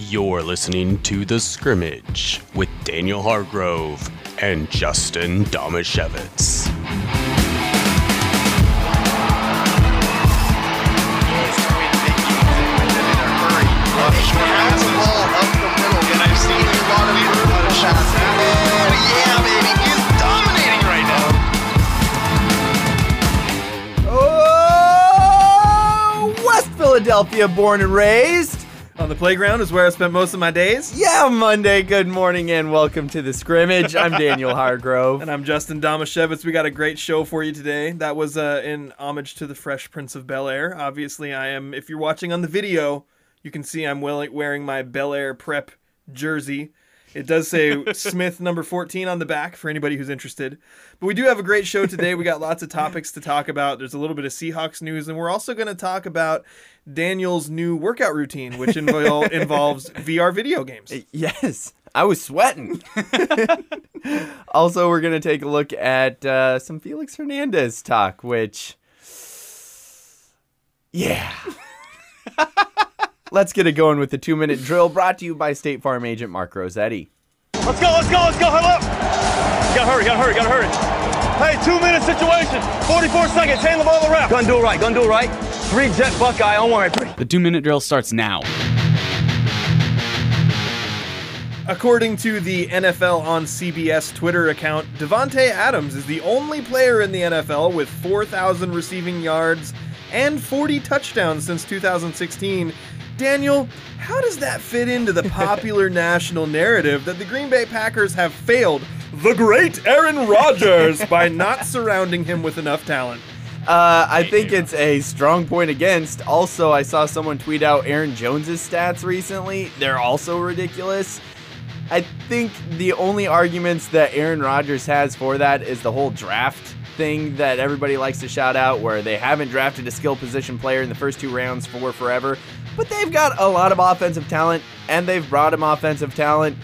You're listening to The Scrimmage with Daniel Hargrove and Justin Damasiewicz. Oh, West Philadelphia, born and raised. On the playground is where I spent most of my days. Yeah, Monday. Good morning and welcome to the scrimmage. I'm Daniel Hargrove. And I'm Justin Damasiewicz. We got a great show for you today. That was uh, in homage to the Fresh Prince of Bel Air. Obviously, I am. If you're watching on the video, you can see I'm wearing my Bel Air prep jersey. It does say Smith number 14 on the back for anybody who's interested. But we do have a great show today. We got lots of topics to talk about. There's a little bit of Seahawks news, and we're also going to talk about Daniel's new workout routine, which invol- involves VR video games. Yes, I was sweating. also, we're going to take a look at uh, some Felix Hernandez talk, which. Yeah. Let's get it going with the two minute drill brought to you by State Farm agent Mark Rossetti. Let's go, let's go, let's go, huddle up. Gotta hurry, gotta hurry, gotta hurry. Hey, two minute situation, 44 seconds, hand the ball to the ref. Gun do it right, gun do it right. Three jet Buckeye on one, three. The two minute drill starts now. According to the NFL on CBS Twitter account, Davante Adams is the only player in the NFL with 4,000 receiving yards and 40 touchdowns since 2016. Daniel, how does that fit into the popular national narrative that the Green Bay Packers have failed the great Aaron Rodgers by not surrounding him with enough talent? Uh, I think it's a strong point against. Also, I saw someone tweet out Aaron Jones's stats recently. They're also ridiculous. I think the only arguments that Aaron Rodgers has for that is the whole draft thing that everybody likes to shout out, where they haven't drafted a skill position player in the first two rounds for forever, but they've got a lot of offensive talent and they've brought him offensive talent.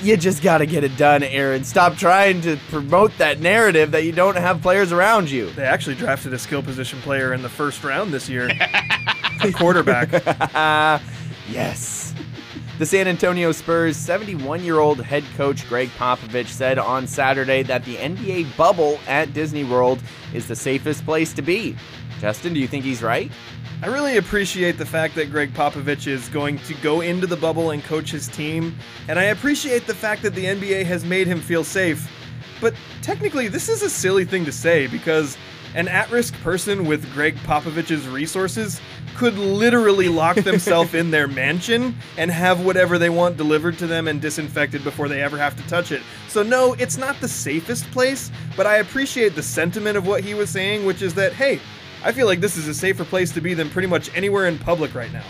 You just got to get it done, Aaron. Stop trying to promote that narrative that you don't have players around you. They actually drafted a skill position player in the first round this year, a quarterback. Yes. The San Antonio Spurs 71 year old head coach Greg Popovich said on Saturday that the NBA bubble at Disney World is the safest place to be. Justin, do you think he's right? I really appreciate the fact that Greg Popovich is going to go into the bubble and coach his team, and I appreciate the fact that the NBA has made him feel safe. But technically, this is a silly thing to say because an at risk person with Greg Popovich's resources could literally lock themselves in their mansion and have whatever they want delivered to them and disinfected before they ever have to touch it. So, no, it's not the safest place, but I appreciate the sentiment of what he was saying, which is that, hey, I feel like this is a safer place to be than pretty much anywhere in public right now.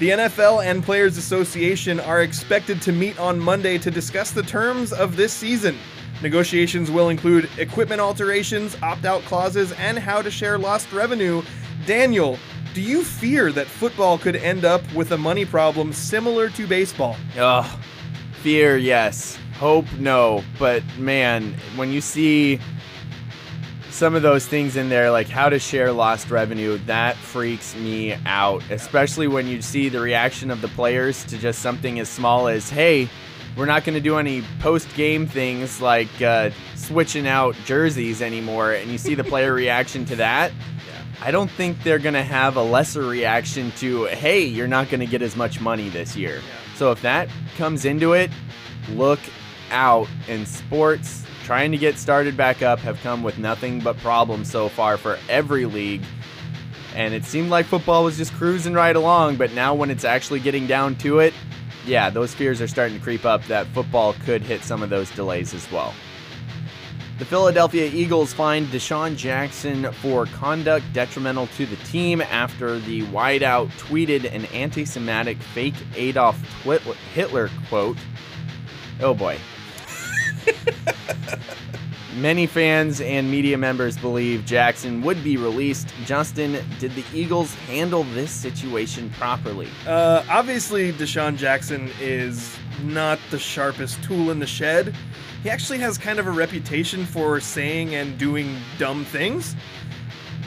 The NFL and Players Association are expected to meet on Monday to discuss the terms of this season. Negotiations will include equipment alterations, opt out clauses, and how to share lost revenue. Daniel, do you fear that football could end up with a money problem similar to baseball? Ugh. Fear, yes. Hope, no. But man, when you see some of those things in there, like how to share lost revenue, that freaks me out. Especially when you see the reaction of the players to just something as small as, hey, we're not going to do any post game things like uh, switching out jerseys anymore. And you see the player reaction to that. I don't think they're going to have a lesser reaction to, hey, you're not going to get as much money this year. So if that comes into it, look out. in sports trying to get started back up have come with nothing but problems so far for every league. And it seemed like football was just cruising right along, but now when it's actually getting down to it, yeah, those fears are starting to creep up that football could hit some of those delays as well. The Philadelphia Eagles fined DeSean Jackson for conduct detrimental to the team after the wideout tweeted an anti Semitic fake Adolf Hitler quote. Oh boy. Many fans and media members believe Jackson would be released. Justin, did the Eagles handle this situation properly? Uh, obviously, DeSean Jackson is not the sharpest tool in the shed. He actually has kind of a reputation for saying and doing dumb things.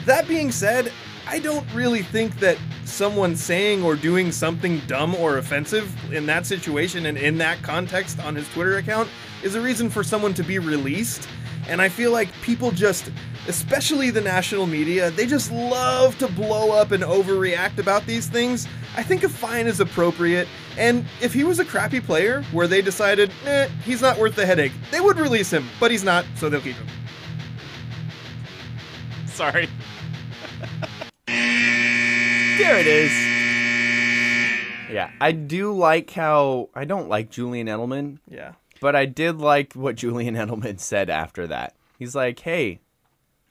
That being said, I don't really think that someone saying or doing something dumb or offensive in that situation and in that context on his Twitter account is a reason for someone to be released. And I feel like people just, especially the national media, they just love to blow up and overreact about these things. I think a fine is appropriate. And if he was a crappy player where they decided, eh, he's not worth the headache, they would release him, but he's not, so they'll keep him. Sorry. There it is. Yeah, I do like how I don't like Julian Edelman, Yeah. But I did like what Julian Edelman said after that. He's like, "Hey,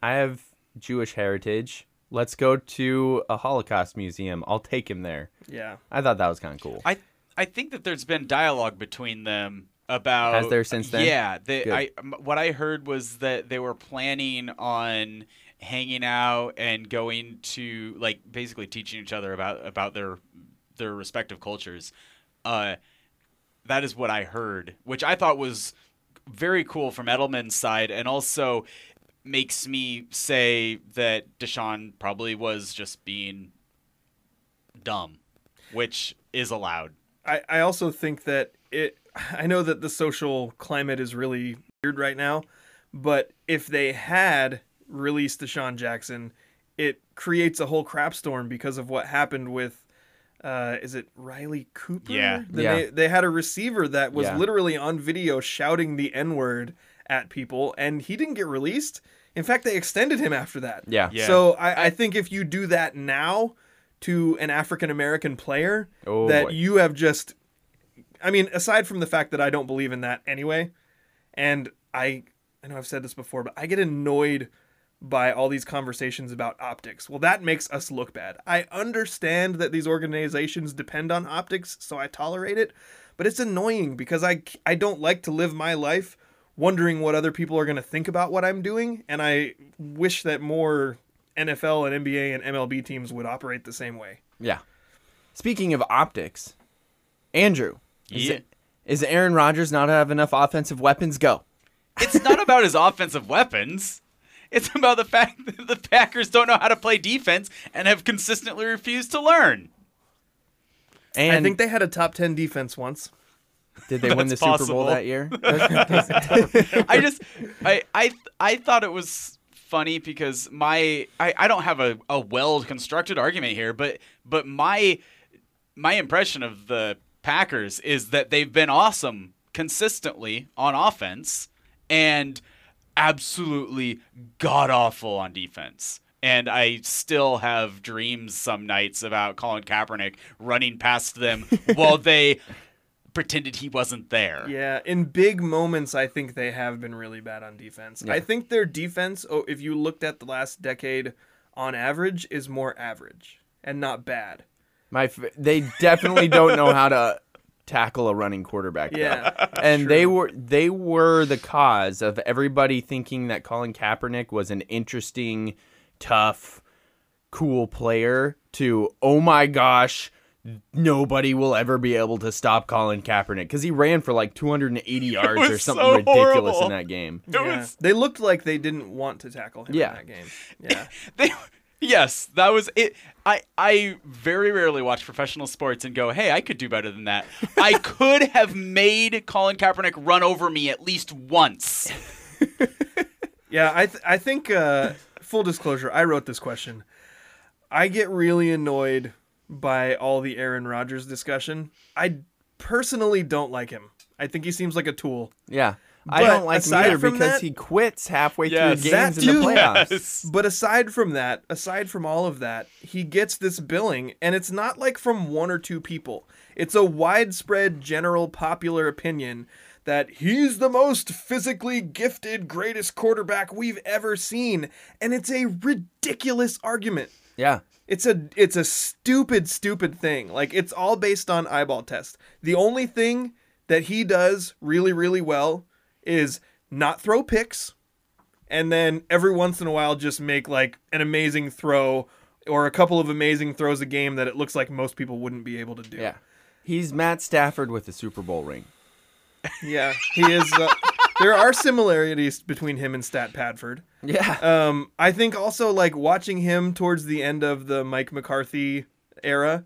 I have Jewish heritage. Let's go to a Holocaust museum. I'll take him there." Yeah. I thought that was kind of cool. I I think that there's been dialogue between them about Has there since then? Yeah, they, Good. I m- what I heard was that they were planning on hanging out and going to like basically teaching each other about about their their respective cultures. Uh, that is what I heard, which I thought was very cool from Edelman's side, and also makes me say that DeSean probably was just being dumb, which is allowed. I, I also think that it I know that the social climate is really weird right now, but if they had released DeSean Jackson, it creates a whole crap storm because of what happened with uh, is it Riley Cooper? Yeah. Then Yeah. They, they had a receiver that was Yeah. literally on video shouting the N word at people, and he didn't get released. In fact, they extended him after that. yeah. Yeah. So I, I think if you do that now to an African American player, Oh, that boy. you have just, I mean, aside from the fact that I don't believe in that anyway, and I, I know I've said this before, but I get annoyed by all these conversations about optics. Well, that makes us look bad. I understand that these organizations depend on optics, so I tolerate it, but it's annoying because I I don't like to live my life wondering what other people are going to think about what I'm doing, and I wish that more NFL and NBA and MLB teams would operate the same way. Yeah. Speaking of optics, Andrew, is, Yeah. it, is Aaron Rodgers not have enough offensive weapons? Go. It's not about his offensive weapons. It's about the fact that the Packers don't know how to play defense and have consistently refused to learn. And I think they had a top 10 defense once. did they win the That's Super Bowl that year? I just I I I thought it was funny because my I, I don't have a, a well constructed argument here, but but my my impression of the Packers is that they've been awesome consistently on offense and absolutely god awful on defense. And I still have dreams some nights about Colin Kaepernick running past them while they pretended he wasn't there. Yeah, in big moments, I think they have been really bad on defense. I think their defense, oh, if you looked at the last decade on average, is more average and not bad. My f- they definitely don't know how to tackle a running quarterback. Yeah, and they were they were the cause of everybody thinking that Colin Kaepernick was an interesting, tough, cool player. To oh my gosh, nobody will ever be able to stop Colin Kaepernick because he ran for like 280 yards or something so ridiculous horrible. in that game. It Yeah. was They looked like they didn't want to tackle him Yeah. in that game. Yeah. they yes that was it i i very rarely watch professional sports and go hey i could do better than that i could have made colin kaepernick run over me at least once Yeah, I th- I think uh, full disclosure, I wrote this question. I get really annoyed by all the Aaron Rodgers discussion. I personally don't like him. I think he seems like a tool. Yeah. I don't like him either because that- he quits halfway Yes. through That games in the playoffs. Yes. But aside from that, aside from all of that, he gets this billing, and it's not like from one or two people. It's a widespread, general, popular opinion that he's the most physically gifted, greatest quarterback we've ever seen, and it's a ridiculous argument. Yeah. It's a it's a stupid stupid thing. Like it's all based on eyeball test. The only thing that he does really really well is not throw picks and then every once in a while just make like an amazing throw or a couple of amazing throws a game that it looks like most people wouldn't be able to do. Yeah. He's Matt Stafford with a Super Bowl ring. Yeah, he is uh, there are similarities between him and Stat Padford. Yeah. Um, I think also like watching him towards the end of the Mike McCarthy era,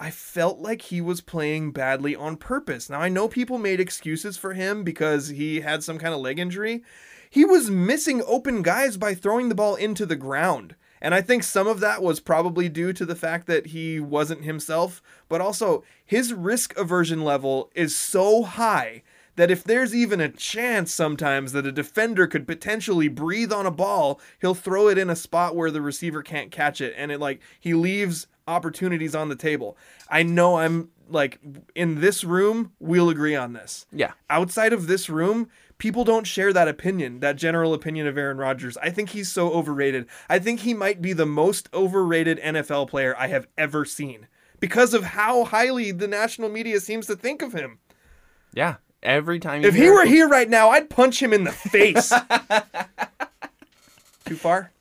I felt like he was playing badly on purpose. Now I know people made excuses for him because he had some kind of leg injury. He was missing open guys by throwing the ball into the ground. And I think some of that was probably due to the fact that he wasn't himself, but also his risk aversion level is so high that if there's even a chance sometimes that a defender could potentially breathe on a ball, he'll throw it in a spot where the receiver can't catch it and it like he leaves opportunities on the table. I know I'm like in this room, we'll agree on this. Yeah. Outside of this room, people don't share that opinion, that general opinion of Aaron Rodgers. I think he's so overrated. I think he might be the most overrated NFL player I have ever seen because of how highly the national media seems to think of him. Yeah. Every time you If he were here right now, I'd punch him in the face. Too far?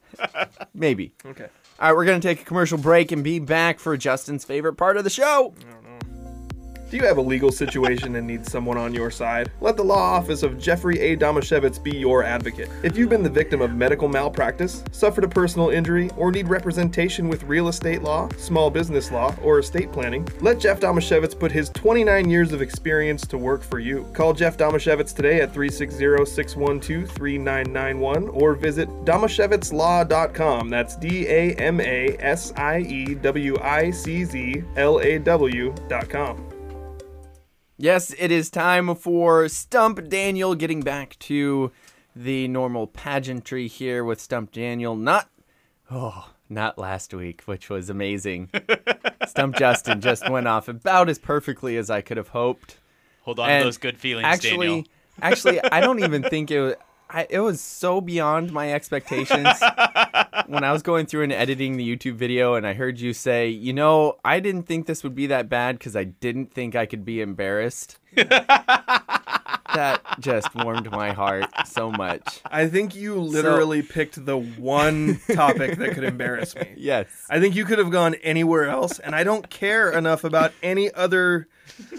maybe. Okay. All right, we're going to take a commercial break and be back for Justin's favorite part of the show. Do you have a legal situation and need someone on your side? Let the law office of Jeffrey A. Damasiewicz be your advocate. If you've been the victim of medical malpractice, suffered a personal injury, or need representation with real estate law, small business law, or estate planning, let Jeff Damasiewicz put his 29 years of experience to work for you. Call Jeff Damasiewicz today at 360-612-3991 or visit damasiewiczlaw.com. That's D-A-M-A-S-I-E-W-I-C-Z-L-A-W dot com. Yes, it is time for Stump Daniel getting back to the normal pageantry here with Stump Daniel. Not oh, not last week, which was amazing. Stump Justin just went off about as perfectly as I could have hoped. Hold on to those good feelings, actually, Daniel. actually, I don't even think it was. I, it was so beyond my expectations when I was going through and editing the YouTube video, and I heard you say, "You know, I didn't think this would be that bad because I didn't think I could be embarrassed." that just warmed my heart so much. I think you literally picked the one topic that could embarrass me. Yes. I think you could have gone anywhere else, and I don't care enough about any other.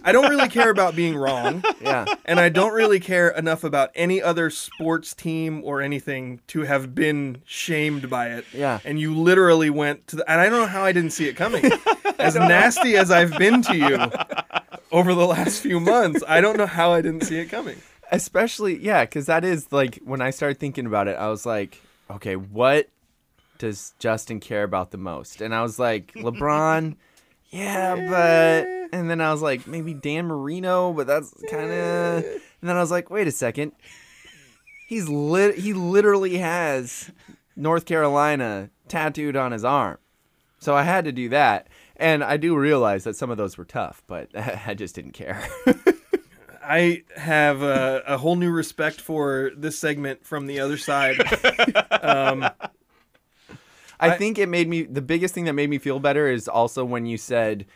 I don't really care about being wrong, Yeah. and I don't really care enough about any other sports team or anything to have been shamed by it. Yeah. And you literally went to the. And I don't know how I didn't see it coming. As nasty as I've been to you over the last few months, I don't know how I didn't see it coming. Especially, yeah, because that is like when I started thinking about it, I was like, okay, what does Justin care about the most? And I was like, LeBron, yeah, but. And then I was like, maybe Dan Marino, but that's kind of. And then I was like, wait a second. He's lit. He literally has North Carolina tattooed on his arm, so I had to do that. And I do realize that some of those were tough, but I just didn't care. I have a, a whole new respect for this segment from the other side. Um, I, I- think it made me the biggest thing that made me feel better is also when you said,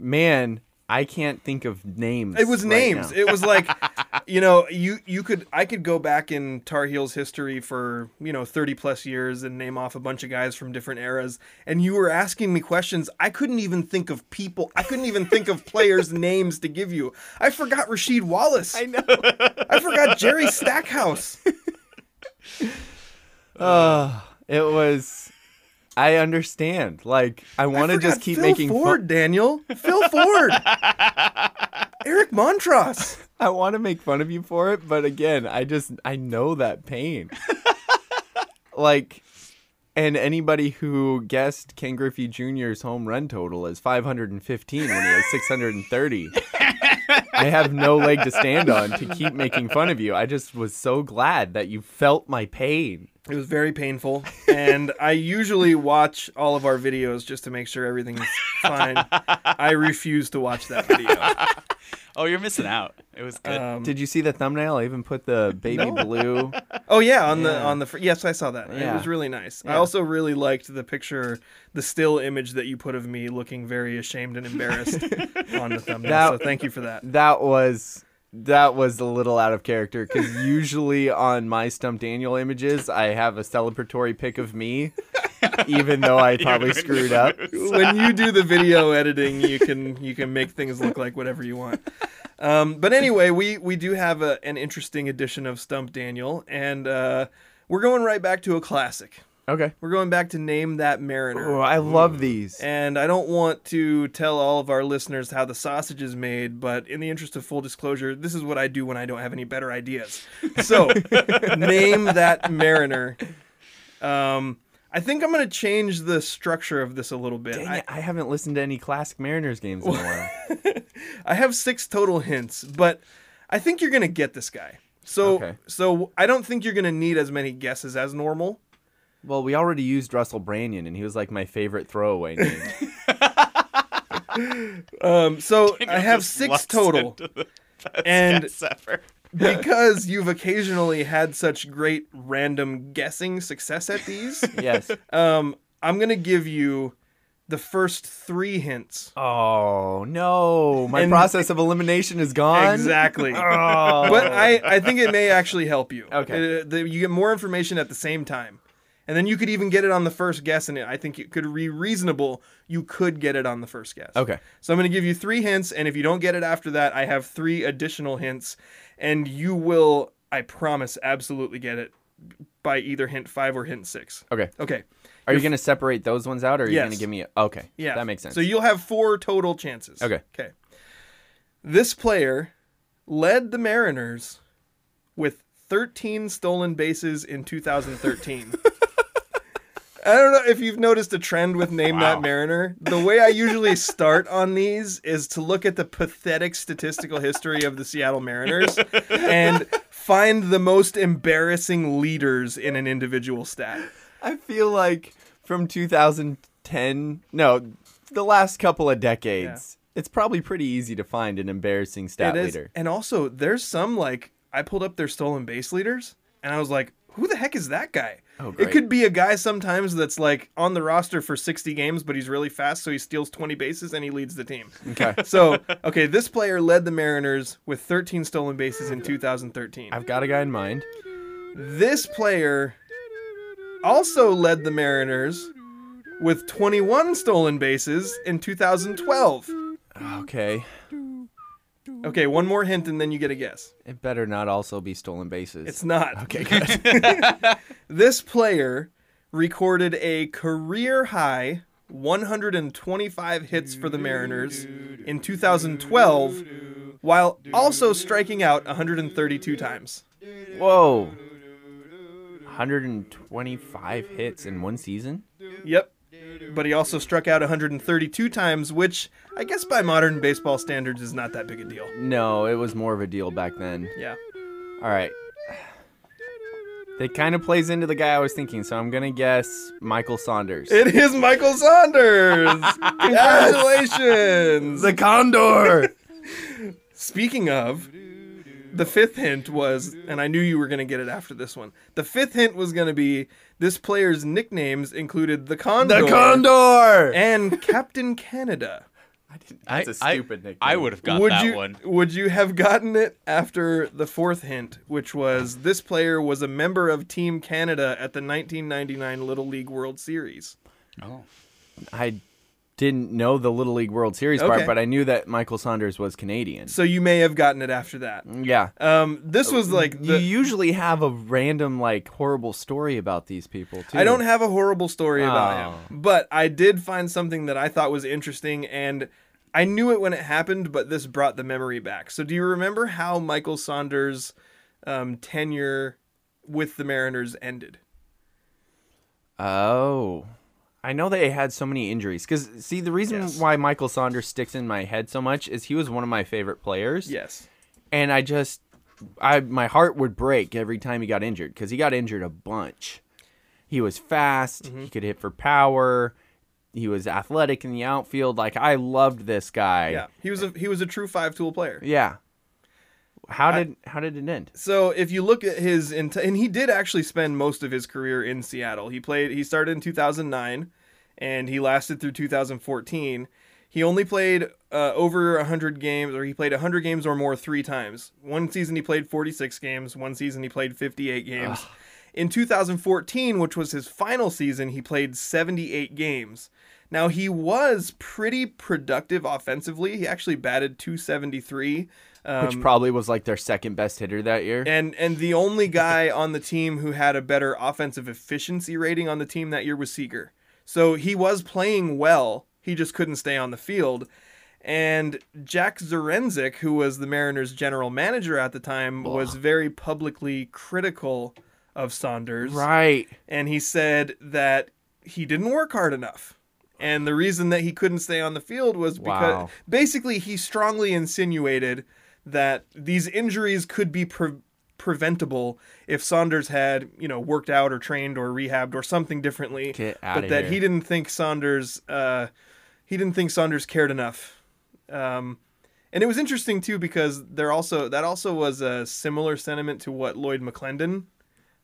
"Man, I can't think of names." it was right names. now." It was like, you know, you you could I could go back in Tar Heels history for you know thirty plus years and name off a bunch of guys from different eras, and you were asking me questions. I couldn't even think of people. I couldn't even think of players' names to give you. I forgot Rasheed Wallace. I know. I forgot Jerry Stackhouse. Uh, it was. I understand. Like I want to just keep Phil making Ford, fun. Daniel. Phil Ford. Eric Montross. I want to make fun of you for it, but again, I just I know that pain. like, and anybody who guessed Ken Griffey Jr.'s home run total as 515 when he has 630. I have no leg to stand on to keep making fun of you. I just was so glad that you felt my pain. It was very painful, and I usually watch all of our videos just to make sure everything's fine. I refuse to watch that video. Oh, you're missing out. It was good. Um, Did you see the thumbnail? I even put the baby No. blue. oh yeah, on the on the fr- yes, I saw that. It was really nice. I also really liked the picture, the still image that you put of me looking very ashamed and embarrassed on the thumbnail. That- so thank you for that. That was that was a little out of character because usually on my Stump Daniel images, I have a celebratory pic of me, even though I probably screwed up. when you do the video editing, you can you can make things look like whatever you want. Um, but anyway, we we do have a, an interesting edition of Stump Daniel, and uh, we're going right back to a classic. Okay. We're going back to name that mariner. Oh, I love these. And I don't want to tell all of our listeners how the sausage is made, but in the interest of full disclosure, this is what I do when I don't have any better ideas. So, name that mariner. Um, I think I'm going to change the structure of this a little bit. Dang I, it, I haven't listened to any classic Mariners games in a while. I have six total hints, but I think you're going to get this guy. So, Okay. so I don't think you're going to need as many guesses as normal. Well, we already used Russell Branyan, and he was like my favorite throwaway name. Um, so I have six total. into the best And- because you've occasionally had such great random guessing success at these, yes. um, I'm gonna give you the first three hints. Oh no, my And- process of elimination is gone. Exactly. Oh. But I, I think it may actually help you. Okay. Uh, the, you get more information at the same time. And then you could even get it on the first guess, and I think it could be reasonable. You could get it on the first guess. Okay. So I'm going to give you three hints, and if you don't get it after that, I have three additional hints, and you will, I promise, absolutely get it by either hint five or hint six. Okay. Okay. Are you going to separate those ones out, or are you going to give me? A, okay. Yeah. That makes sense. So you'll have four total chances. Okay. Okay. This player led the Mariners with 13 stolen bases in 2013. I don't know if you've noticed a trend with Name Wow. That Mariner. The way I usually start on these is to look at the pathetic statistical history of the Seattle Mariners and find the most embarrassing leaders in an individual stat. I feel like from 2010, no, the last couple of decades, it's probably pretty easy to find an embarrassing stat It is. leader. And also, there's some like I pulled up their stolen base leaders, and I was like, "Who the heck is that guy?" Oh, It could be a guy sometimes that's like on the roster for 60 games, but he's really fast, so he steals 20 bases and he leads the team. Okay. So, okay, this player led the Mariners with 13 stolen bases in 2013. I've got a guy in mind. This player also led the Mariners with 21 stolen bases in 2012. Okay. Okay, one more hint and then you get a guess. It better not also be stolen bases. It's not. okay, good. This player recorded a career high 125 hits for the Mariners in 2012 while also striking out 132 times. Whoa. 125 hits in one season? Yep. But he also struck out 132 times, which I guess by modern baseball standards is not that big a deal. No, it was more of a deal back then. Yeah. All right. That kind of plays into the guy I was thinking, so I'm going to guess Michael Saunders. It is Michael Saunders! Congratulations! the Condor! Speaking of, the fifth hint was, and I knew you were going to get it after this one. The fifth hint was going to be this player's nicknames included the Condor, the Condor! and Captain Canada. I didn't, That's a I- stupid nickname. I would have got would that you one. would you have gotten it after the fourth hint, which was this player was a member of Team Canada at the 1999 Little League World Series? Oh. I didn't know the Little League World Series Okay. part, but I knew that Michael Saunders was Canadian. So you may have gotten it after that. Yeah. Um, this was like you the, usually have a random, like, horrible story about these people, too. I don't have a horrible story about Oh. him, but I did find something that I thought was interesting, and I knew it when it happened, but this brought the memory back. So, do you remember how Michael Saunders' um, tenure with the Mariners ended? Oh. I know they had so many injuries. Because, see, the reason Yes. why Michael Saunders sticks in my head so much is he was one of my favorite players. Yes. And I just, I my heart would break every time he got injured because he got injured a bunch. He was fast. Mm-hmm. He could hit for power. He was athletic in the outfield. Like, I loved this guy. Yeah, he was a he was a true five tool player. Yeah. How did how did it end? So if you look at his and he did actually spend most of his career in Seattle. He played he started in 2009 and he lasted through 2014. He only played uh, over 100 games or he played 100 games or more 3 times. One season he played 46 games, one season he played 58 games. In 2014, which was his final season, he played 78 games. Now he was pretty productive offensively. He actually batted 273. Um, Which probably was like their second best hitter that year. and and the only guy on the team who had a better offensive efficiency rating on the team that year was Seager. So he was playing well. He just couldn't stay on the field. And Jack Zduriencik, who was the Mariners' general manager at the time, was very publicly critical of Saunders. right. And he said that he didn't work hard enough. And the reason that he couldn't stay on the field was because Wow. basically he strongly insinuated that these injuries could be pre- preventable if Saunders had, you know, worked out or trained or rehabbed or something differently. But that here. he didn't think Saunders uh, he didn't think Saunders cared enough. Um, and it was interesting too because there also that also was a similar sentiment to what Lloyd McClendon,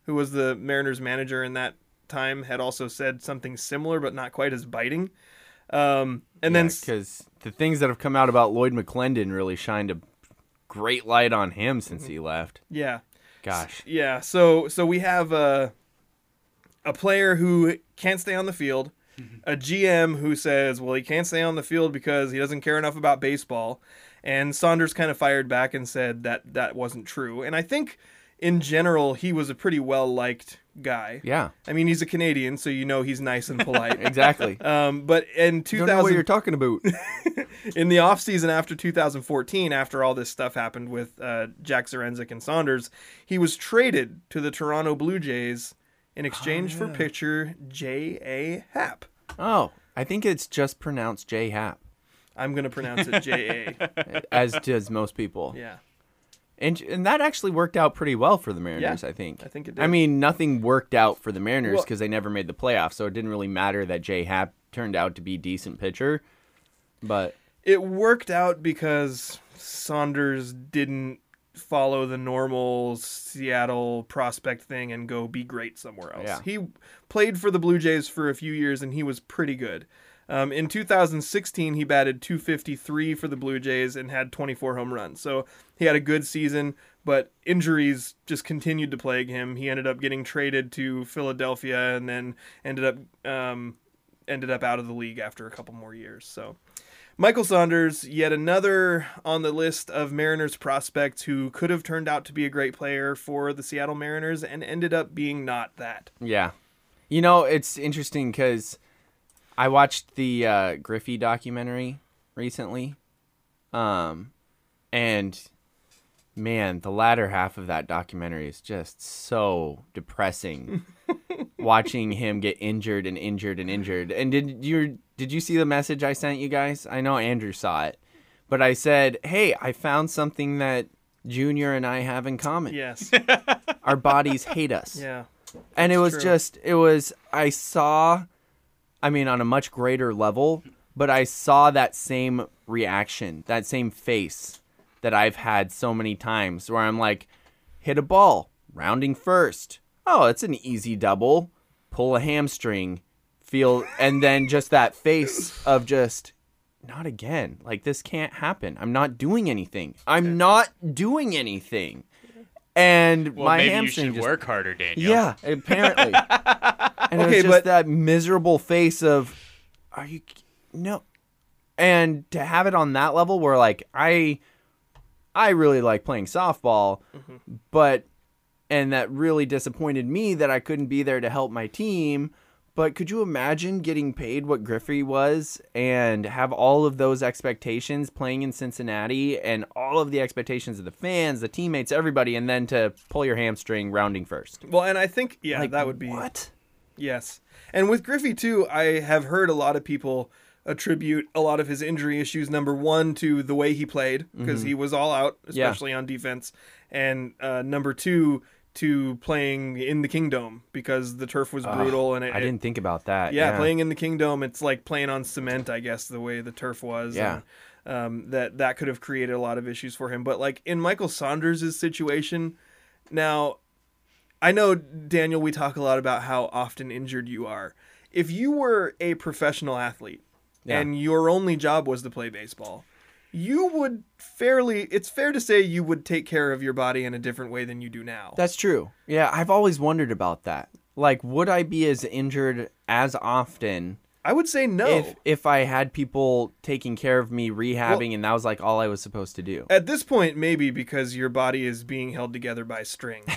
who was the Mariners manager in that time, had also said something similar but not quite as biting. Um, and then because the things that have come out about Lloyd McClendon really shined a great light on him since Mm-hmm. he left. yeah, Gosh. Yeah, so so we have a a player who can't stay on the field, a GM who says, "Well, he can't stay on the field because he doesn't care enough about baseball." And Saunders kind of fired back and said that that wasn't true. And I think in general he was a pretty well-liked guy. Yeah. I mean, he's a Canadian, so you know he's nice and polite. Exactly. Um, but in Don't know what 2000 you're talking about. in the offseason after 2014, after all this stuff happened with uh, Jack Zduriencik and Saunders, he was traded to the Toronto Blue Jays in exchange for pitcher J.A. Happ. oh, I think it's just pronounced J Hap, I'm going to pronounce it J.A. as does most people. yeah. And and that actually worked out pretty well for the Mariners, I think. I think it did. I mean, nothing worked out for the Mariners Well- because they never made the playoffs, so it didn't really matter that J Hap turned out to be a decent pitcher. But It worked out because Saunders didn't follow the normal Seattle prospect thing and go be great somewhere else. Yeah. He played for the Blue Jays for a few years and he was pretty good. Um, in 2016, he batted 253 for the Blue Jays and had 24 home runs. So he had a good season, but injuries just continued to plague him. He ended up getting traded to Philadelphia and then ended up um, ended up out of the league after a couple more years. So Michael Saunders, yet another on the list of Mariners prospects who could have turned out to be a great player for the Seattle Mariners and ended up being not that. yeah, you know, it's interesting because I watched the uh, Griffey documentary recently, um, and man, the latter half of that documentary is just so depressing. watching him get injured and injured and injured. And did you did you see the message I sent you guys? I know Andrew saw it, but I said, "Hey, I found something that Junior and I have in common. Yes. Our bodies hate us." yeah. and it was true. just it was I saw I mean on a much greater level, but I saw that same reaction, that same face that I've had so many times where I'm like hit a ball, rounding first. Oh, it's an easy double. Pull a hamstring, feel and then just that face of just not again. Like this can't happen. I'm not doing anything. I'm not doing anything. And Well, my maybe you hamstring should just work harder, Daniel. yeah, apparently. and Okay, it was just but- that miserable face of, are you no? And to have it on that level, where like I, I really like playing softball, mm-hmm. but and that really disappointed me that I couldn't be there to help my team. But could you imagine getting paid what Griffey was and have all of those expectations playing in Cincinnati and all of the expectations of the fans, the teammates, everybody, and then to pull your hamstring rounding first? Well, and I think yeah, Like, that would be what? Yes. And with Griffey too, I have heard a lot of people attribute a lot of his injury issues number 1 to the way he played because he was all out Yeah. especially on defense and uh, number 2 to playing in the Kingdome because the turf was brutal and it, I didn't think about that. yeah, playing in the Kingdome, it's like playing on cement, I guess, the way the turf was. Yeah. and, um, that that could have created a lot of issues for him. But like in Michael Saunders' situation, now, I know Daniel, we talk a lot about how often injured you are. If you were a professional athlete Yeah. and your only job was to play baseball, you would fairly. It's fair to say you would take care of your body in a different way than you do now. That's true. Yeah, I've always wondered about that. Like, would I be as injured as often I would say no. If if I had people taking care of me, rehabbing, and that was like all I was supposed to do. At this point, maybe because your body is being held together by string.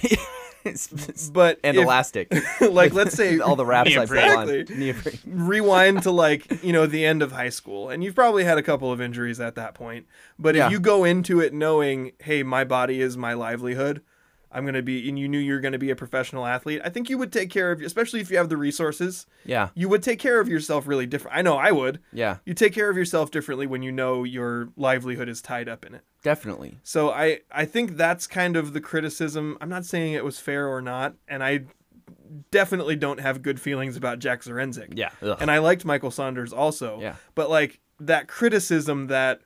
But and if- elastic. like, let's say all the wraps I put on. Neoprene. rewind to like you know the end of high school and you've probably had a couple of injuries at that point but Yeah. if you go into it knowing hey my body is my livelihood i'm going to be and you knew you're going to be a professional athlete i think you would take care of especially if you have the resources Yeah. you would take care of yourself really different i know i would Yeah. you take care of yourself differently when you know your livelihood is tied up in it Definitely. so I I think that's kind of the criticism. I'm not saying it was fair or not, and I definitely don't have good feelings about Jack Zduriencik. Yeah. Ugh. And I liked Michael Saunders also. Yeah. But like that criticism that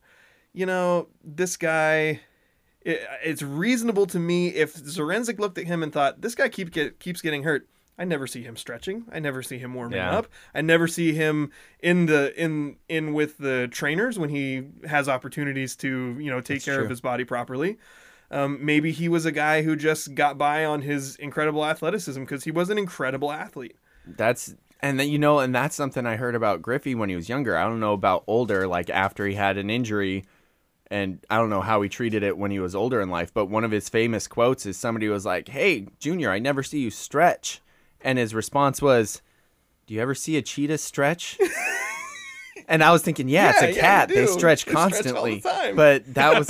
you know this guy. It, it's reasonable to me if Zduriencik looked at him and thought this guy keep get, keeps getting hurt. I never see him stretching. I never see him warming Yeah. up. I never see him in the in in with the trainers when he has opportunities to you know take That's care true. of his body properly. Um, maybe he was a guy who just got by on his incredible athleticism because he was an incredible athlete. That's and then you know, and that's something I heard about Griffey when he was younger. I don't know about older, like after he had an injury, and I don't know how he treated it when he was older in life. But one of his famous quotes is somebody was like, "Hey, Junior, I never see you stretch," and his response was, "Do you ever see a cheetah stretch?" And I was thinking, yeah, Yeah, it's a cat. they they stretch They stretch all the constantly. time. But that was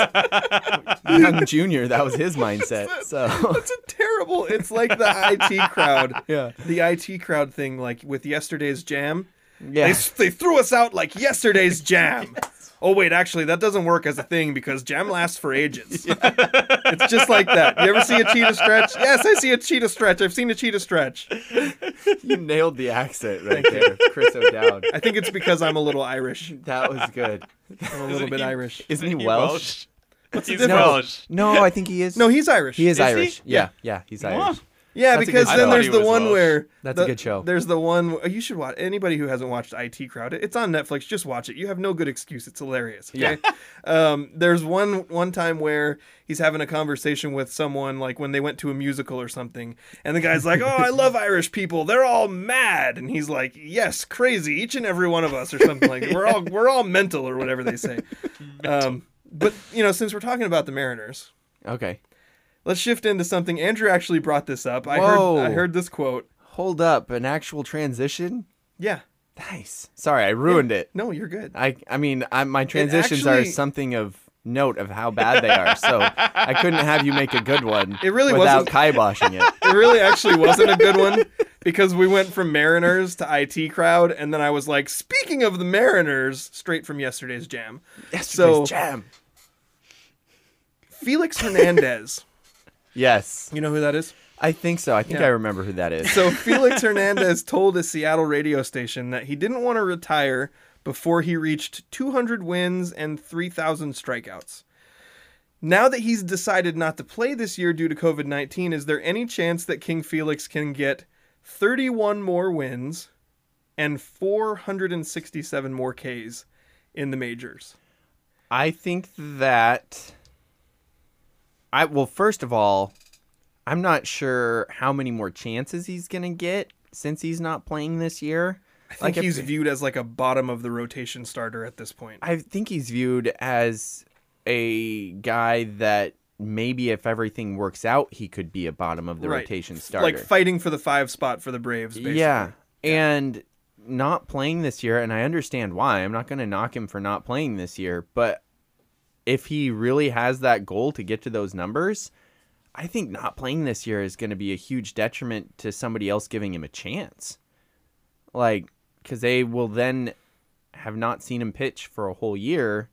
young Junior. That was his mindset. So That's a terrible. It's like the IT crowd. Yeah. The IT crowd thing, like with yesterday's jam. yeah, They, they threw us out like yesterday's jam. Oh wait, actually, that doesn't work as a thing because jam lasts for ages. it's just like that. You ever see a cheetah stretch? Yes, I see a cheetah stretch. I've seen a cheetah stretch. you nailed the accent right there, Chris O'Dowd. I think it's because I'm a little Irish. That was good. I'm a little bit Irish. Isn't he He Welsh? What's the He's difference? Welsh. No, I think he is. No, he's Irish. he is, Is he? Irish. Yeah, yeah, he's Irish. Yeah, That's a because good then show. there's the one Welsh. where That's the- a good show. There's the one you should watch. Anybody who hasn't watched IT Crowd, it's on Netflix. Just watch it. You have no good excuse. It's hilarious. Okay? um, there's one one time where he's having a conversation with someone like when they went to a musical or something, and the guy's like, "Oh, I love Irish people. They're all mad," and he's like, "Yes, crazy. Each and every one of us, or something like. That. We're all we're all mental, or whatever they say." um, but you know, since we're talking about the Mariners. Okay. Let's shift into something. Andrew actually brought this up. I Whoa. heard I heard this quote. Hold up, an actual transition. Yeah. Nice. Sorry, I ruined it. No, you're good. I I mean, I, my transitions are something of note of how bad they are. So I couldn't have you make a good one. It really without wasn't- kiboshing it. It really actually wasn't a good one because we went from Mariners to IT crowd, and then I was like, speaking of the Mariners, straight from yesterday's jam. Yesterday's So- jam. Felix Hernandez. Yes, You know who that is? I think so. I think Yeah. I remember who that is. So Felix Hernandez told a Seattle radio station that he didn't want to retire before he reached 200 wins and 3,000 strikeouts. Now that he's decided not to play this year due to COVID 19, is there any chance that King Felix can get 31 more wins and 467 more Ks in the majors? I think that I well, first of all, I'm not sure how many more chances he's gonna get since he's not playing this year. I think if- he's viewed as like a bottom of the rotation starter at this point. I think he's viewed as a guy that maybe if everything works out, he could be a bottom of the Right. rotation starter. Like fighting for the five spot for the Braves, basically. yeah. And not playing this year, and I understand why. I'm not going to knock him for not playing this year, but if he really has that goal to get to those numbers, I think not playing this year is going to be a huge detriment to somebody else giving him a chance. Like, because they will then have not seen him pitch for a whole year.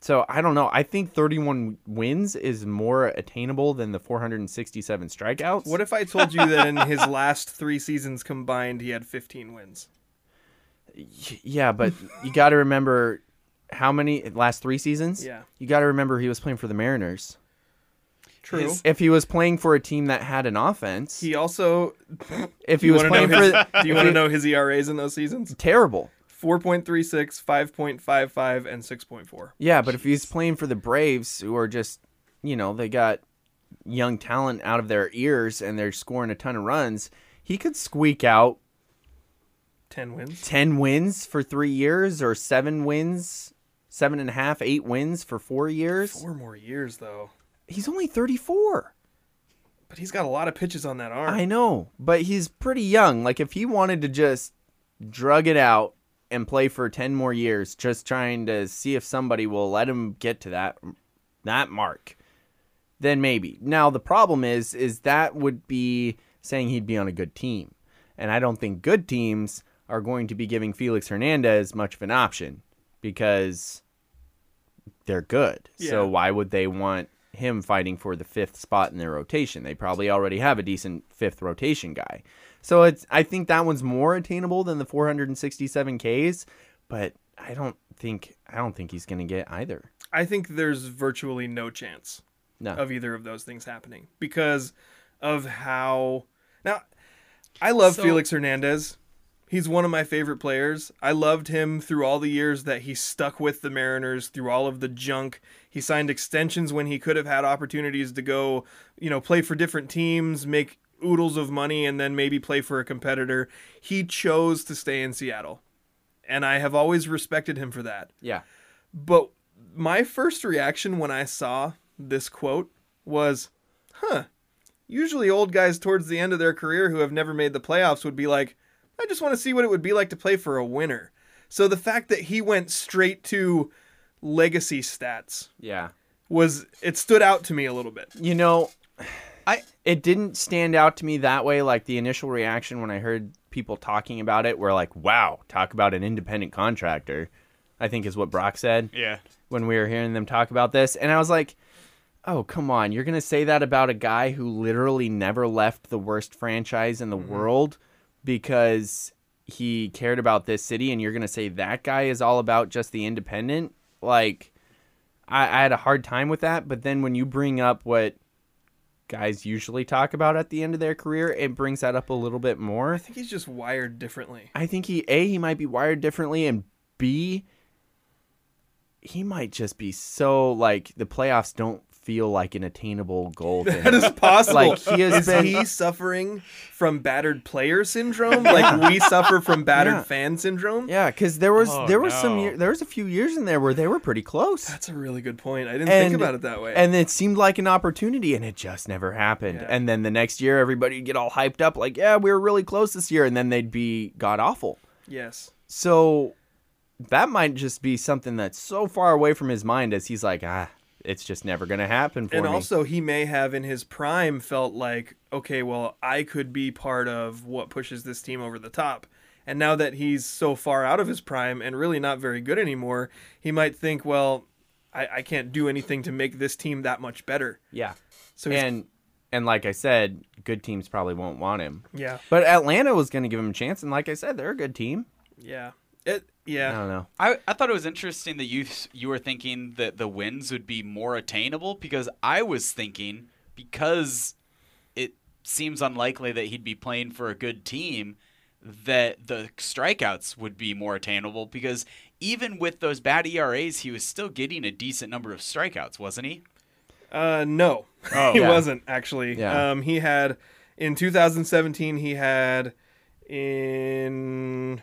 So I don't know. I think 31 wins is more attainable than the 467 strikeouts. What if I told you that in his last three seasons combined, he had 15 wins? Yeah, but you got to remember how many last three seasons. Yeah. you got to remember he was playing for the Mariners. True. His- If he was playing for a team that had an offense, he also. if he was playing know for, his- do you want to know his ERAs in those seasons? terrible. 4.36, 5.55, and 6.4. Yeah, but if he's playing for the Braves, who are just, you know, they got young talent out of their ears and they're scoring a ton of runs, he could squeak out 10 wins. 10 wins for three years or seven wins, seven and a half, eight wins for four years. Four more years, though. He's only 34. But he's got a lot of pitches on that arm. I know, but he's pretty young. Like, if he wanted to just drug it out and play for 10 more years, just trying to see if somebody will let him get to that that mark, then maybe. Now, the problem is, is that would be saying he'd be on a good team. And I don't think good teams are going to be giving Felix Hernandez much of an option because they're good. So why would they want him fighting for the fifth spot in their rotation? They probably already have a decent fifth rotation guy. So it's I think that one's more attainable than the 467 Ks, but I don't think I don't think he's going to get either. I think there's virtually no chance No. of either of those things happening because of how. Now, I love So- Felix Hernandez. He's one of my favorite players. I loved him through all the years that he stuck with the Mariners, through all of the junk. He signed extensions when he could have had opportunities to go, you know, play for different teams, make oodles of money, and then maybe play for a competitor. He chose to stay in Seattle. And I have always respected him for that. yeah. But my first reaction when I saw this quote was, huh, usually old guys towards the end of their career who have never made the playoffs would be like, I just want to see what it would be like to play for a winner. So the fact that he went straight to legacy stats Yeah. was, it stood out to me a little bit. You know, I it didn't stand out to me that way. Like the initial reaction when I heard people talking about it were like, wow, talk about an independent contractor. I think is what Brock said yeah. when we were hearing them talk about this. And I was like, oh, come on. You're going to say that about a guy who literally never left the worst franchise in the mm-hmm. world because he cared about this city. And you're going to say that guy is all about just the independent? Like, I, I had a hard time with that. But then when you bring up what guys usually talk about at the end of their career, it brings that up a little bit more. I think he's just wired differently. I think he a he might be wired differently, and b he might just be so like the playoffs don't feel like an attainable goal. To That him. is possible. Like, he has is been- he suffering from battered player syndrome? Like we suffer from battered Yeah. fan syndrome? Yeah, because there was Oh, there was some no. year, there was a few years in there where they were pretty close. That's a really good point. I didn't think about it that way. And it seemed like an opportunity, and it just never happened. Yeah. And then the next year, everybody would get all hyped up, like, "Yeah, we were really close this year," and then they'd be god awful. yes. So that might just be something that's so far away from his mind as he's like, ah, it's just never gonna happen for And me. also, he may have in his prime felt like, okay, well, I could be part of what pushes this team over the top. And now that he's so far out of his prime and really not very good anymore, he might think, well, I, I can't do anything to make this team that much better. yeah. So And and like I said, good teams probably won't want him. yeah, But Atlanta was gonna give him a chance, and like I said, they're a good team. yeah, it, I don't know. I, I thought it was interesting that you you were thinking that the wins would be more attainable because I was thinking because it seems unlikely that he'd be playing for a good team that the strikeouts would be more attainable because even with those bad ERAs he was still getting a decent number of strikeouts wasn't he? Uh, no, Oh. he Yeah. wasn't actually. Yeah. Um, he had in 2017. He had in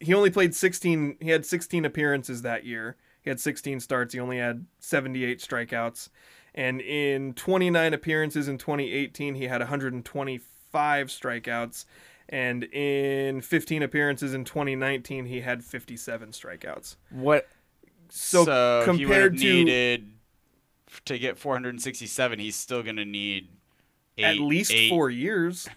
he only played 16. He had 16 appearances that year. He had 16 starts. He only had 78 strikeouts. And in 29 appearances in 2018, he had 125 strikeouts. And in 15 appearances in 2019, he had 57 strikeouts. What? So, he would have compared to needed to get 467 he's still going to need at least eight- four years,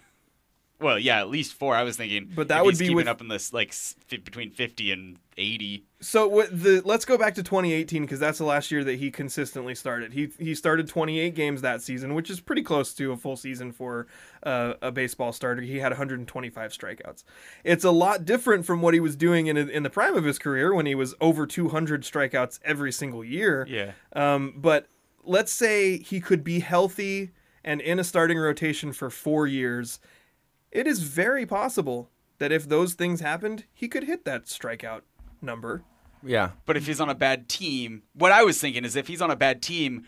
Well, yeah, at least four. I was thinking, But that would be keeping with- up in this like fi- between fifty and eighty. So what the let's go back to 2018 because that's the last year that he consistently started. He he started 28 games that season, which is pretty close to a full season for uh, a baseball starter. He had 125 strikeouts. It's a lot different from what he was doing in in the prime of his career when he was over 200 strikeouts every single year. Yeah, Um, but let's say he could be healthy and in a starting rotation for four years. It is very possible that if those things happened, he could hit that strikeout number. Yeah. but if he's on a bad team, what I was thinking is if he's on a bad team,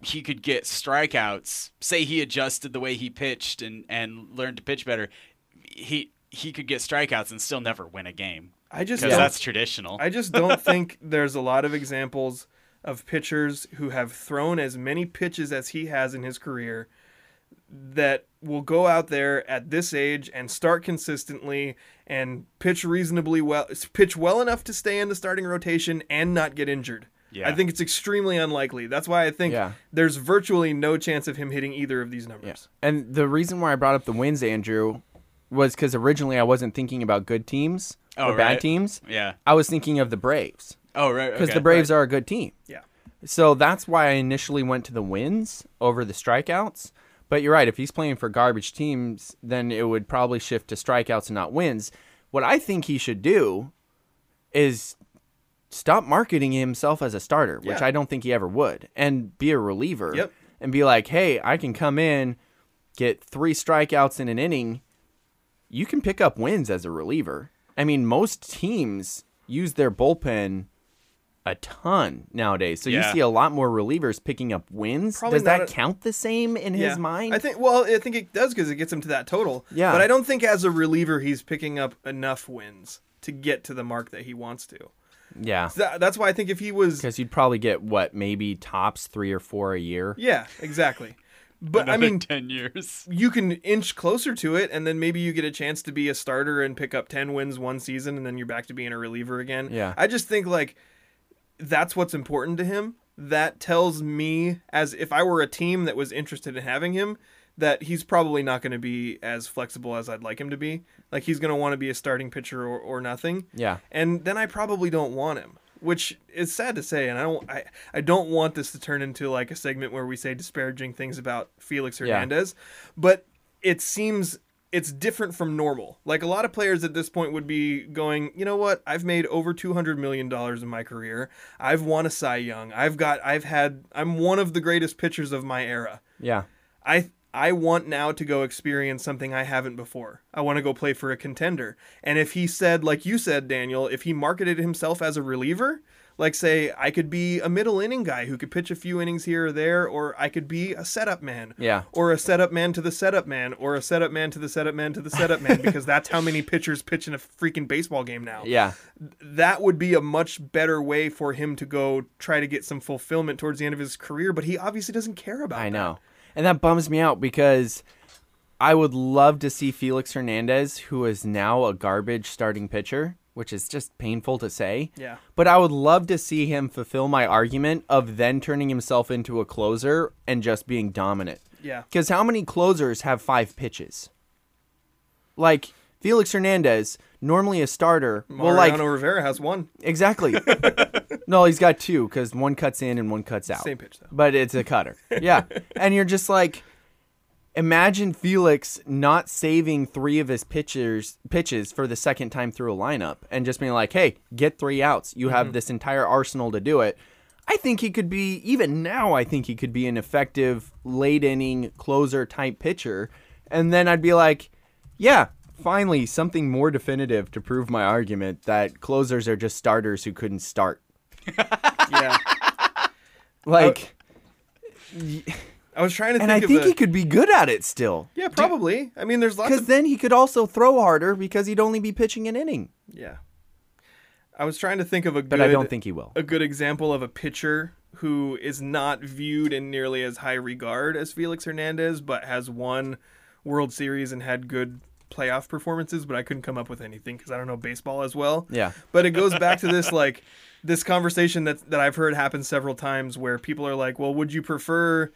he could get strikeouts. Say he adjusted the way he pitched and and learned to pitch better. He he could get strikeouts and still never win a game I just because that's traditional. I just don't think there's a lot of examples of pitchers who have thrown as many pitches as he has in his career that will go out there at this age and start consistently and pitch reasonably well pitch well enough to stay in the starting rotation and not get injured. Yeah. I think it's extremely unlikely. That's why I think Yeah. there's virtually no chance of him hitting either of these numbers. And the reason why I brought up the wins, Andrew, was because originally I wasn't thinking about good teams Oh, or bad teams. yeah. I was thinking of the Braves Oh right. because okay. the Braves are a good team. Yeah. So that's why I initially went to the wins over the strikeouts. But you're right. If he's playing for garbage teams, then it would probably shift to strikeouts and not wins. What I think he should do is stop marketing himself as a starter, which Yeah. I don't think he ever would, and be a reliever. Yep. And be like, hey, I can come in, get three strikeouts in an inning. You can pick up wins as a reliever. I mean, most teams use their bullpen a ton nowadays. So Yeah. you see a lot more relievers picking up wins. Probably Does that a- count the same in his mind? I think. Well, I think it does because it gets him to that total. Yeah. But I don't think as a reliever he's picking up enough wins to get to the mark that he wants to. yeah. That, that's why I think if he was, Because you'd probably get what, maybe tops three or four a year. yeah, exactly. But I mean, ten years. you can inch closer to it, and then maybe you get a chance to be a starter and pick up ten wins one season, and then you're back to being a reliever again. Yeah. I just think like that's what's important to him. That tells me, as if I were a team that was interested in having him, that he's probably not going to be as flexible as I'd like him to be. Like he's going to want to be a starting pitcher or, or nothing. Yeah. And then I probably don't want him, which is sad to say. And I don't, I, I don't want this to turn into like a segment where we say disparaging things about Felix Hernandez, Yeah. Hernandez, but it seems it's different from normal. Like a lot of players at this point would be going, you know what? I've made over two hundred million dollars in my career. I've won a Cy Young. I've got, I've had, I'm one of the greatest pitchers of my era. Yeah. I I want now to go experience something I haven't before. I want to go play for a contender. And if he said, like you said, Daniel, if he marketed himself as a reliever, like say I could be a middle inning guy who could pitch a few innings here or there, or I could be a setup man. Yeah. Or a setup man to the setup man, or a setup man to the setup man to the setup man, because that's how many pitchers pitch in a freaking baseball game now Yeah. that would be a much better way for him to go try to get some fulfillment towards the end of his career, but he obviously doesn't care about that. I that. know. And that bums me out because I would love to see Felix Hernandez, who is now a garbage starting pitcher, which is just painful to say. Yeah. But I would love to see him fulfill my argument of then turning himself into a closer and just being dominant. Yeah. Because how many closers have five pitches? Like Felix Hernandez, normally a starter. well, like Mariano Rivera has one. exactly. no, he's got two because one cuts in and one cuts out. Same pitch, though. But it's a cutter. Yeah, and you're just like, imagine Felix not saving three of his pitchers pitches for the second time through a lineup and just being like, hey, get three outs. You have mm-hmm. this entire arsenal to do it. I think he could be even now. I think he could be an effective late inning closer type pitcher, and then I'd be like, yeah. Finally, something more definitive to prove my argument that closers are just starters who couldn't start. Yeah. Like, oh. I was trying to and think And I think the, he could be good at it still. Yeah, probably. I mean, there's lots Because of then he could also throw harder because he'd only be pitching an inning. Yeah. I was trying to think of a But good I don't think he will. a good example of a pitcher who is not viewed in nearly as high regard as Felix Hernandez, but has won World Series and had good playoff performances. But I couldn't come up with anything because I don't know baseball as well. Yeah. But it goes back to this like this conversation that that I've heard happen several times where people are like, "Well, would you prefer?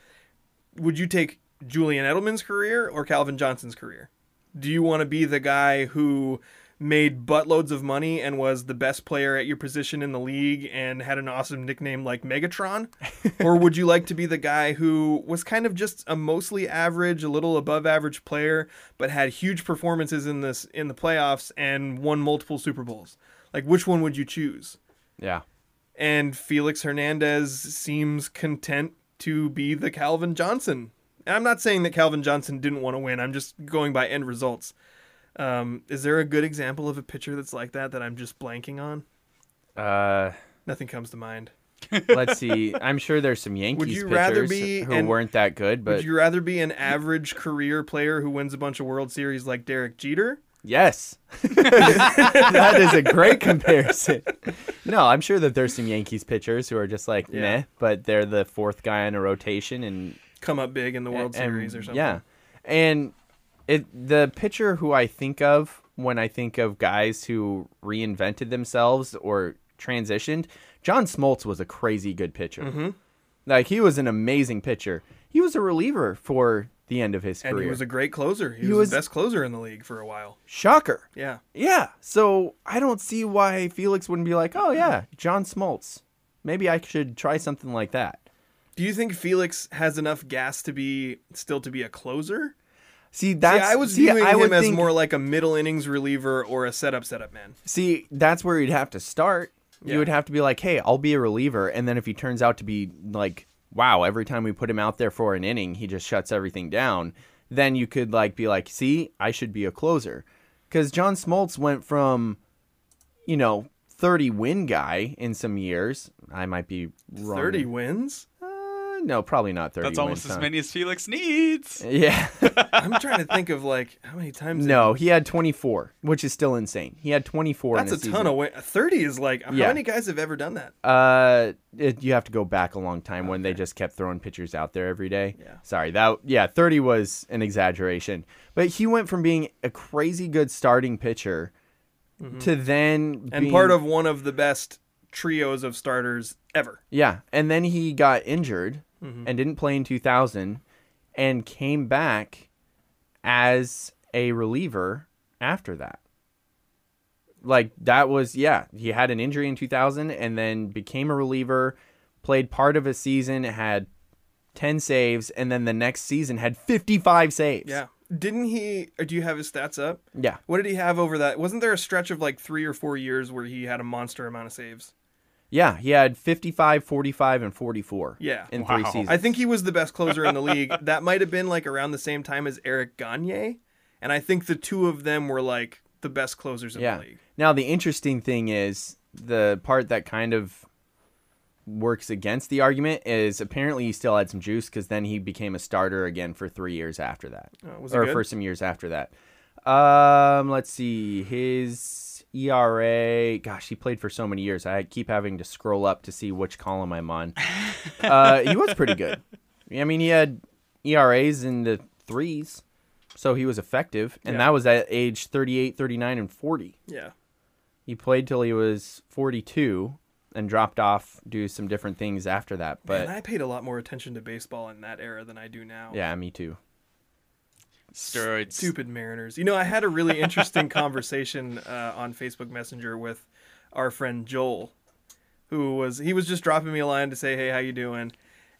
Would you take Julian Edelman's career or Calvin Johnson's career? Do you want to be the guy who made buttloads of money and was the best player at your position in the league and had an awesome nickname like Megatron? or would you like to be the guy who was kind of just a mostly average, a little above average player, but had huge performances in this in the playoffs and won multiple Super Bowls? Like which one would you choose? Yeah. And Felix Hernandez seems content to be the Calvin Johnson. And I'm not saying that Calvin Johnson didn't want to win. I'm just going by end results. Um, is there a good example of a pitcher that's like that that I'm just blanking on? Uh, Nothing comes to mind. let's see. I'm sure there's some Yankees would you pitchers rather be who an- weren't that good, but Would you rather be an average career player who wins a bunch of World Series like Derek Jeter, Yes. that is a great comparison. No, I'm sure that there's some Yankees pitchers who are just like, Yeah. meh, but they're the fourth guy in a rotation and Come up big in the World and- Series or something. Yeah. And it the pitcher who I think of when I think of guys who reinvented themselves or transitioned, John Smoltz was a crazy good pitcher. Mm-hmm. Like he was an amazing pitcher. He was a reliever for the end of his And career. he was a great closer. He, He was, was- the best closer in the league for a while. Shocker. Yeah. Yeah. So I don't see why Felix wouldn't be like, oh yeah, John Smoltz. Maybe I should try something like that. Do you think Felix has enough gas to be still to be a closer? See, that's see, I was see, viewing I him as think- more like a middle innings reliever or a setup setup man. See, that's where you'd have to start. Yeah. You would have to be like, hey, I'll be a reliever, and then if he turns out to be like, wow, every time we put him out there for an inning, he just shuts everything down. Then you could like be like, see, I should be a closer, because John Smoltz went from, you know, thirty win guy in some years. I might be wrong. Thirty wins. No, probably not thirty. That's almost wins, as huh? many as Felix needs. Yeah. I'm trying to think of like how many times. no, he had twenty four, which is still insane. He had twenty four. that's in a season. ton of win. Thirty is like how Yeah. many guys have ever done that? Uh, it, you have to go back a long time when they just kept throwing pitchers out there every day. Yeah. Sorry, that yeah, thirty was an exaggeration, but he went from being a crazy good starting pitcher to then Mm-hmm. And being- part of one of the best trios of starters ever. yeah, and then he got injured Mm-hmm. and didn't play in two thousand, and came back as a reliever after that. Like that was yeah, he had an injury in 2000 and then became a reliever, played part of a season, had 10 saves and then the next season had 55 saves. Yeah. Didn't he? Or do you have his stats up? Yeah. What did he have over that? Wasn't there a stretch of like three or four years where he had a monster amount of saves? Yeah, he had 55, 45 and 44. Yeah. In 3 seasons. I think he was the best closer in the league. That might have been like around the same time as Eric Gagne, and I think the two of them were like the best closers in yeah. the league. Now the interesting thing is the part that kind of works against the argument is apparently he still had some juice because then he became a starter again for three years after that, was or good? for some years after that. Um, let's see his ERA. Gosh, he played for so many years. I keep having to scroll up to see which column I'm on. uh, he was pretty good. I mean, he had ERAs in the threes, so he was effective, and Yeah. that was at age 38, 39, and 40. Yeah. He played till he was 42 and dropped off, do some different things after that. But and I paid a lot more attention to baseball in that era than I do now. yeah, me too. Steroids. Stupid Mariners. You know, I had a really interesting conversation uh, on Facebook Messenger with our friend Joel, who was he was just dropping me a line to say, "Hey, how you doing?"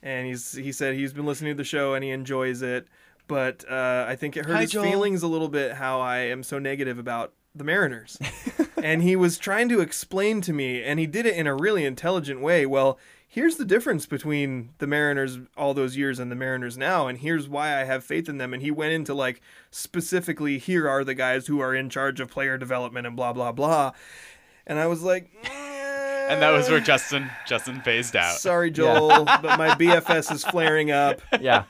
And he's he said he's been listening to the show and he enjoys it, but uh, I think it hurt Hi, his Joel. feelings a little bit how I am so negative about the Mariners. and he was trying to explain to me, and he did it in a really intelligent way. Well, here's the difference between the Mariners all those years and the Mariners now, and here's why I have faith in them. And he went into like specifically, here are the guys who are in charge of player development and blah blah blah. And I was like, and that was where Justin Justin phased out. Sorry, Joel, but my BFS is flaring up. Yeah.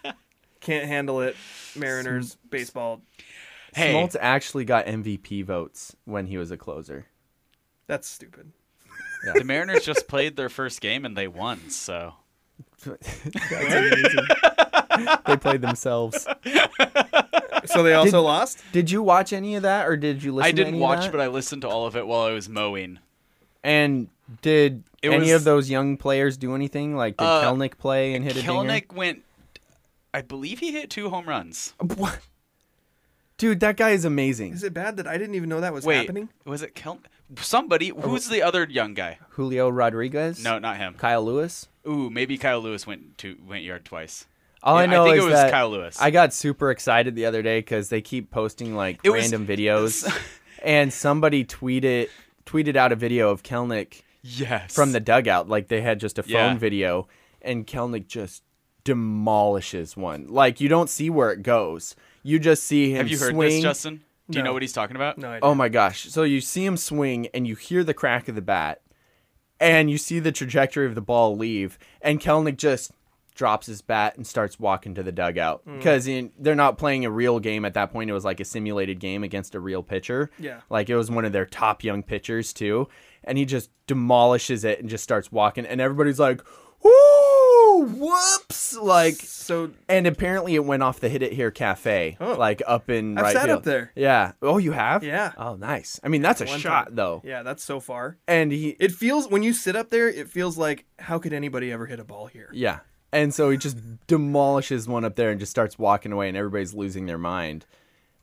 Can't handle it. Mariners baseball. hey, Smoltz actually got MVP votes when he was a closer. That's stupid. The Mariners just played their first game and they won. So They played themselves. So they also lost. Did you watch any of that, or did you listen? To it? I didn't any watch, of that? but I listened to all of it while I was mowing. And did It any was- of those young players do anything? Like did Uh, Kelenic play and hit a dinger? Kelenic went. I believe he hit two home runs. What? Dude, that guy is amazing. Is it bad that I didn't even know that was Wait, happening? was it Kel? Somebody. Oh, who's the other young guy? Julio Rodriguez? No, not him. Kyle Lewis? Ooh, maybe Kyle Lewis went to went yard twice. All I Yeah, I know think is it was that Kyle Lewis. I got super excited the other day because they keep posting like It was- random videos, and somebody tweeted tweeted out a video of Kelenic Yes. from the dugout. Like they had just a phone Yeah. video, and Kelenic just demolishes one. Like you don't see where it goes. You just see him. Have you heard swing. this, Justin? Do you know what he's talking about? No idea. Oh my gosh! So you see him swing, and you hear the crack of the bat, and you see the trajectory of the ball leave, and Kelenic just drops his bat and starts walking to the dugout Hmm. because they're not playing a real game at that point. It was like a simulated game against a real pitcher. Yeah. like it was one of their top young pitchers too, and he just demolishes it and just starts walking, and everybody's like, "Whoo! Whoops!" Like So and apparently it went off the Hit It Here Cafe, Oh. like up in I've right sat field. up there. Yeah. Oh, you have? Yeah. Oh, nice. I mean, that's a One shot time. though. yeah, that's so far. And he, It feels when you sit up there, it feels like how could anybody ever hit a ball here? yeah. And so he just demolishes one up there and just starts walking away, and everybody's losing their mind.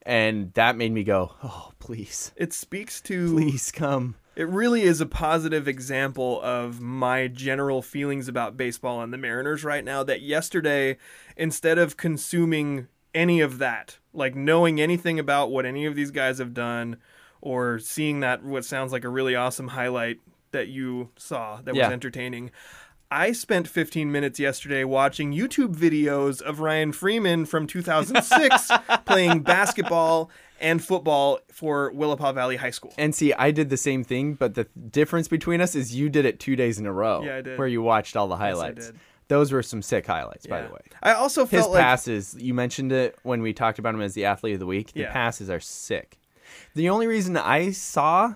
And that made me go, oh, please, It speaks to please come. It really is a positive example of my general feelings about baseball and the Mariners right now. That yesterday, instead of consuming any of that, like knowing anything about what any of these guys have done, or seeing that what sounds like a really awesome highlight that you saw that Yeah. was entertaining, I spent 15 minutes yesterday watching YouTube videos of Ryan Freeman from 2006 playing basketball and football for Willapa Valley High School. And see, I did the same thing, but the difference between us is you did it two days in a row. Yeah, I did. Where you watched all the highlights. did. Those were some sick highlights, by the way. I also His felt like passes, you mentioned it when we talked about him as the athlete of the week. The Yeah. passes are sick. The only reason I saw,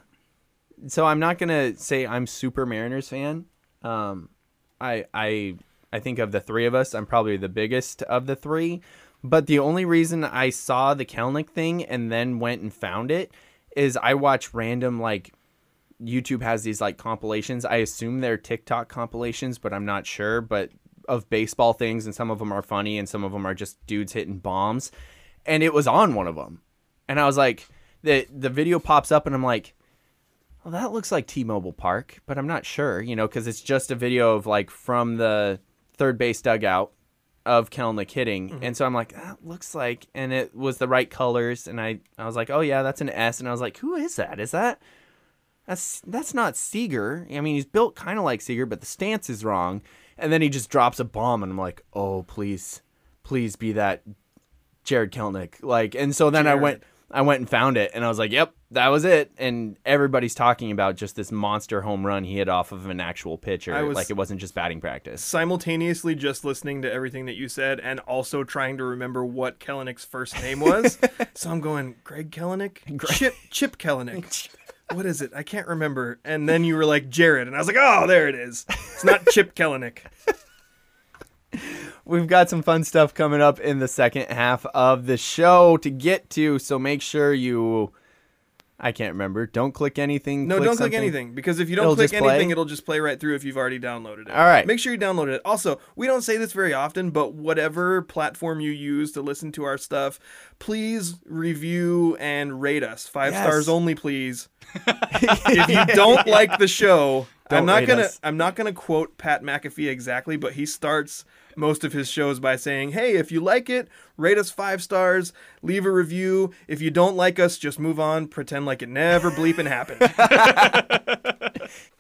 so I'm not gonna say I'm super Mariners fan. Um, I I I think of the three of us, I'm probably the biggest of the three. But the only reason I saw the Kelenic thing and then went and found it is I watch random like YouTube has these like compilations. I assume they're TikTok compilations, but I'm not sure. But of baseball things, and some of them are funny, and some of them are just dudes hitting bombs. And it was on one of them, and I was like, the the video pops up, and I'm like, well, that looks like T-Mobile Park, but I'm not sure, you know, because it's just a video of like from the third base dugout of Kelenic hitting, mm-hmm. and so I'm like, that looks like, and it was the right colors, and I I was like, oh yeah, that's an S, and I was like, who is that? Is that that's that's not Seager. I mean, he's built kind of like Seager, but the stance is wrong. And then he just drops a bomb, and I'm like, oh please, please be that Jarred Kelenic. Like, and so then I went, I went and found it, and I was like, yep, that was it. And everybody's talking about just this monster home run he hit off of an actual pitcher, I was- like it wasn't just batting practice. simultaneously just listening to everything that you said and also trying to remember what Kelenic's first name was. so I'm going, Greg Kelenic? Chip Chip Kelenic. What is it? I can't remember. And then you were like Jarred, and I was like, oh, there it is. It's not Chip Kelenic. We've got some fun stuff coming up in the second half of the show to get to, so make sure you. I can't remember. Don't click anything. No, don't click something. anything because if you don't It'll click anything, it'll just play right through if you've already downloaded it. All right. Make sure you download it. Also, we don't say this very often, but whatever platform you use to listen to our stuff, please review and rate us. Five Yes. stars only, please. if you don't like the show, Don't I'm not gonna us. I'm not gonna quote Pat McAfee exactly, but he starts most of his shows by saying, "Hey, if you like it, rate us five stars, leave a review. If you don't like us, just move on, pretend like it never bleeping happened."